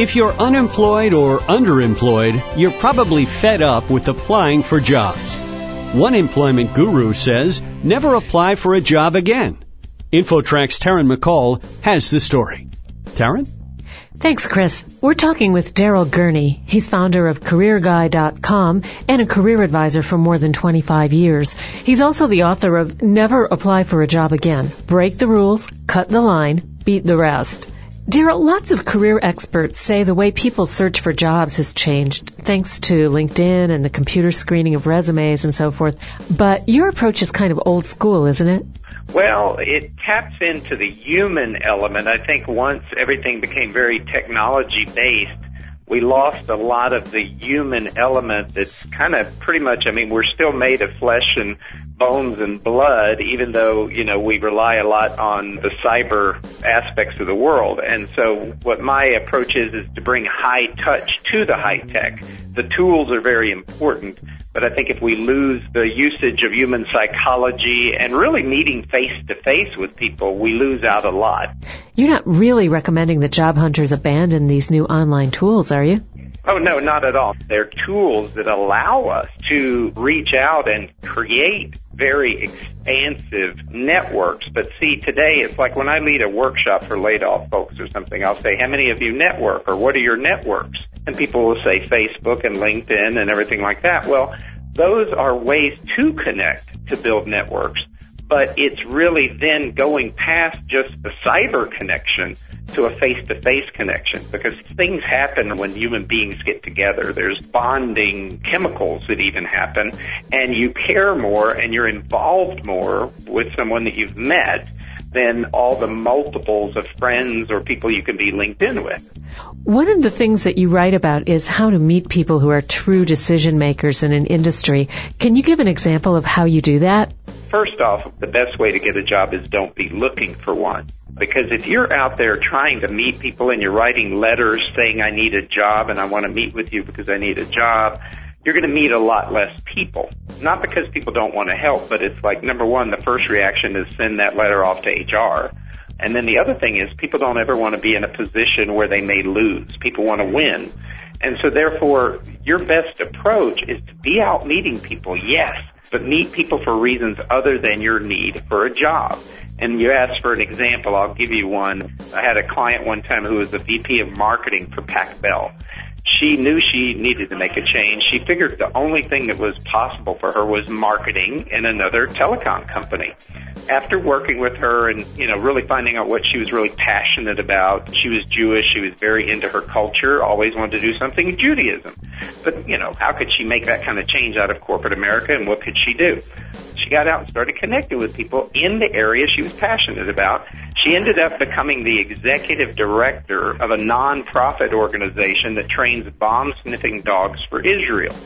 If you're unemployed or underemployed, you're probably fed up with applying for jobs. One employment guru says never apply for a job again. InfoTrack's Taryn McCall has the story. Taryn? Thanks, Chris. We're talking with Darrell Gurney. He's founder of CareerGuy.com and a career advisor for more than 25 years. He's also the author of Never Apply for a Job Again. Break the rules, cut the line, beat the rest. Darrell, lots of career experts say the way people search for jobs has changed thanks to LinkedIn and the computer screening of resumes and so forth. But your approach is kind of old school, isn't it? Well, it taps into the human element. I think once everything became very technology based, we lost a lot of the human element that's kind of pretty much, I mean, we're still made of flesh and bones and blood, even though, you know, we rely a lot on the cyber aspects of the world. And so what my approach is, is to bring high touch to the high tech. The tools are very important, but I think if we lose the usage of human psychology and really meeting face to face with people, we lose out a lot. You're not really recommending that job hunters abandon these new online tools, are you? Oh, no, not at all. They're tools that allow us to reach out and create very expansive networks. But see, today it's like when I lead a workshop for laid off folks or something, I'll say, how many of you network or what are your networks? And people will say Facebook and LinkedIn and everything like that. Well, those are ways to connect to build networks but it's really then going past just the cyber connection to a face-to-face connection because things happen when human beings get together. There's bonding chemicals that even happen and you care more and you're involved more with someone that you've met than all the multiples of friends or people you can be linked in with. One of the things that you write about is how to meet people who are true decision makers in an industry. Can you give an example of how you do that? First off, the best way to get a job is don't be looking for one. Because if you're out there trying to meet people and you're writing letters saying I need a job and I want to meet with you because I need a job, you're going to meet a lot less people. Not because people don't want to help, but it's like number one, the first reaction is send that letter off to HR. And then the other thing is people don't ever want to be in a position where they may lose. People want to win. And so therefore, your best approach is to be out meeting people, yes, but meet people for reasons other than your need for a job. And you asked for an example, I'll give you one. I had a client one time who was the VP of marketing for Pac Bell she knew she needed to make a change. She figured the only thing that was possible for her was marketing in another telecom company. After working with her and, you know, really finding out what she was really passionate about, she was Jewish, she was very into her culture, always wanted to do something in Judaism. But, you know, how could she make that kind of change out of corporate America and what could she do? Got out and started connecting with people in the area she was passionate about. She ended up becoming the executive director of a nonprofit organization that trains bomb sniffing dogs for Israel.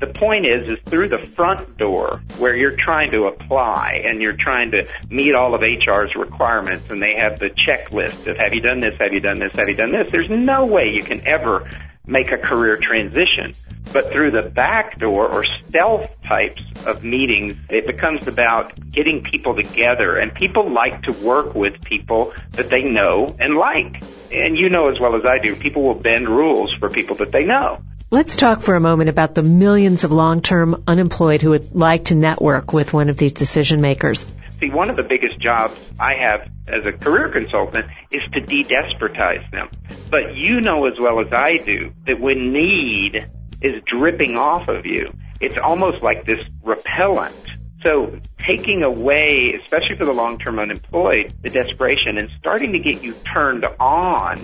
The point is, is through the front door where you're trying to apply and you're trying to meet all of HR's requirements and they have the checklist of have you done this, have you done this, have you done this. There's no way you can ever make a career transition. But through the back door or stealth types of meetings, it becomes about getting people together. And people like to work with people that they know and like. And you know as well as I do, people will bend rules for people that they know. Let's talk for a moment about the millions of long-term unemployed who would like to network with one of these decision makers. See, one of the biggest jobs I have as a career consultant is to de-desperatize them. But you know as well as I do that when need is dripping off of you, it's almost like this repellent. So taking away, especially for the long-term unemployed, the desperation and starting to get you turned on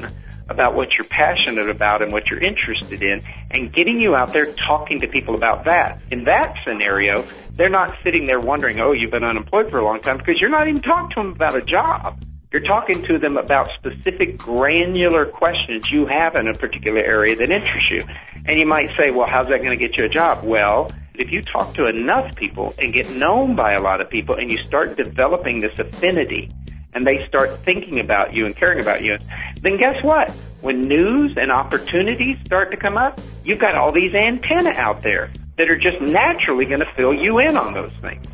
about what you're passionate about and what you're interested in and getting you out there talking to people about that. In that scenario, they're not sitting there wondering, oh, you've been unemployed for a long time because you're not even talking to them about a job. You're talking to them about specific granular questions you have in a particular area that interests you. And you might say, well, how's that going to get you a job? Well, if you talk to enough people and get known by a lot of people and you start developing this affinity and they start thinking about you and caring about you, then guess what? When news and opportunities start to come up, you've got all these antenna out there that are just naturally going to fill you in on those things.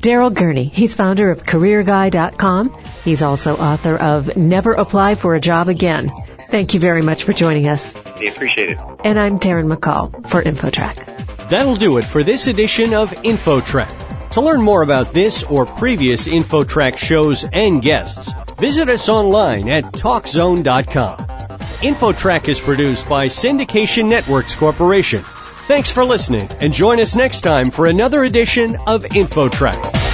Darrell Gurney, he's founder of CareerGuy.com. He's also author of Never Apply for a Job Again. Thank you very much for joining us. We appreciate it. And I'm Darren McCall for InfoTrack. That'll do it for this edition of InfoTrack. To learn more about this or previous InfoTrack shows and guests, visit us online at TalkZone.com. InfoTrack is produced by Syndication Networks Corporation. Thanks for listening and join us next time for another edition of InfoTrack.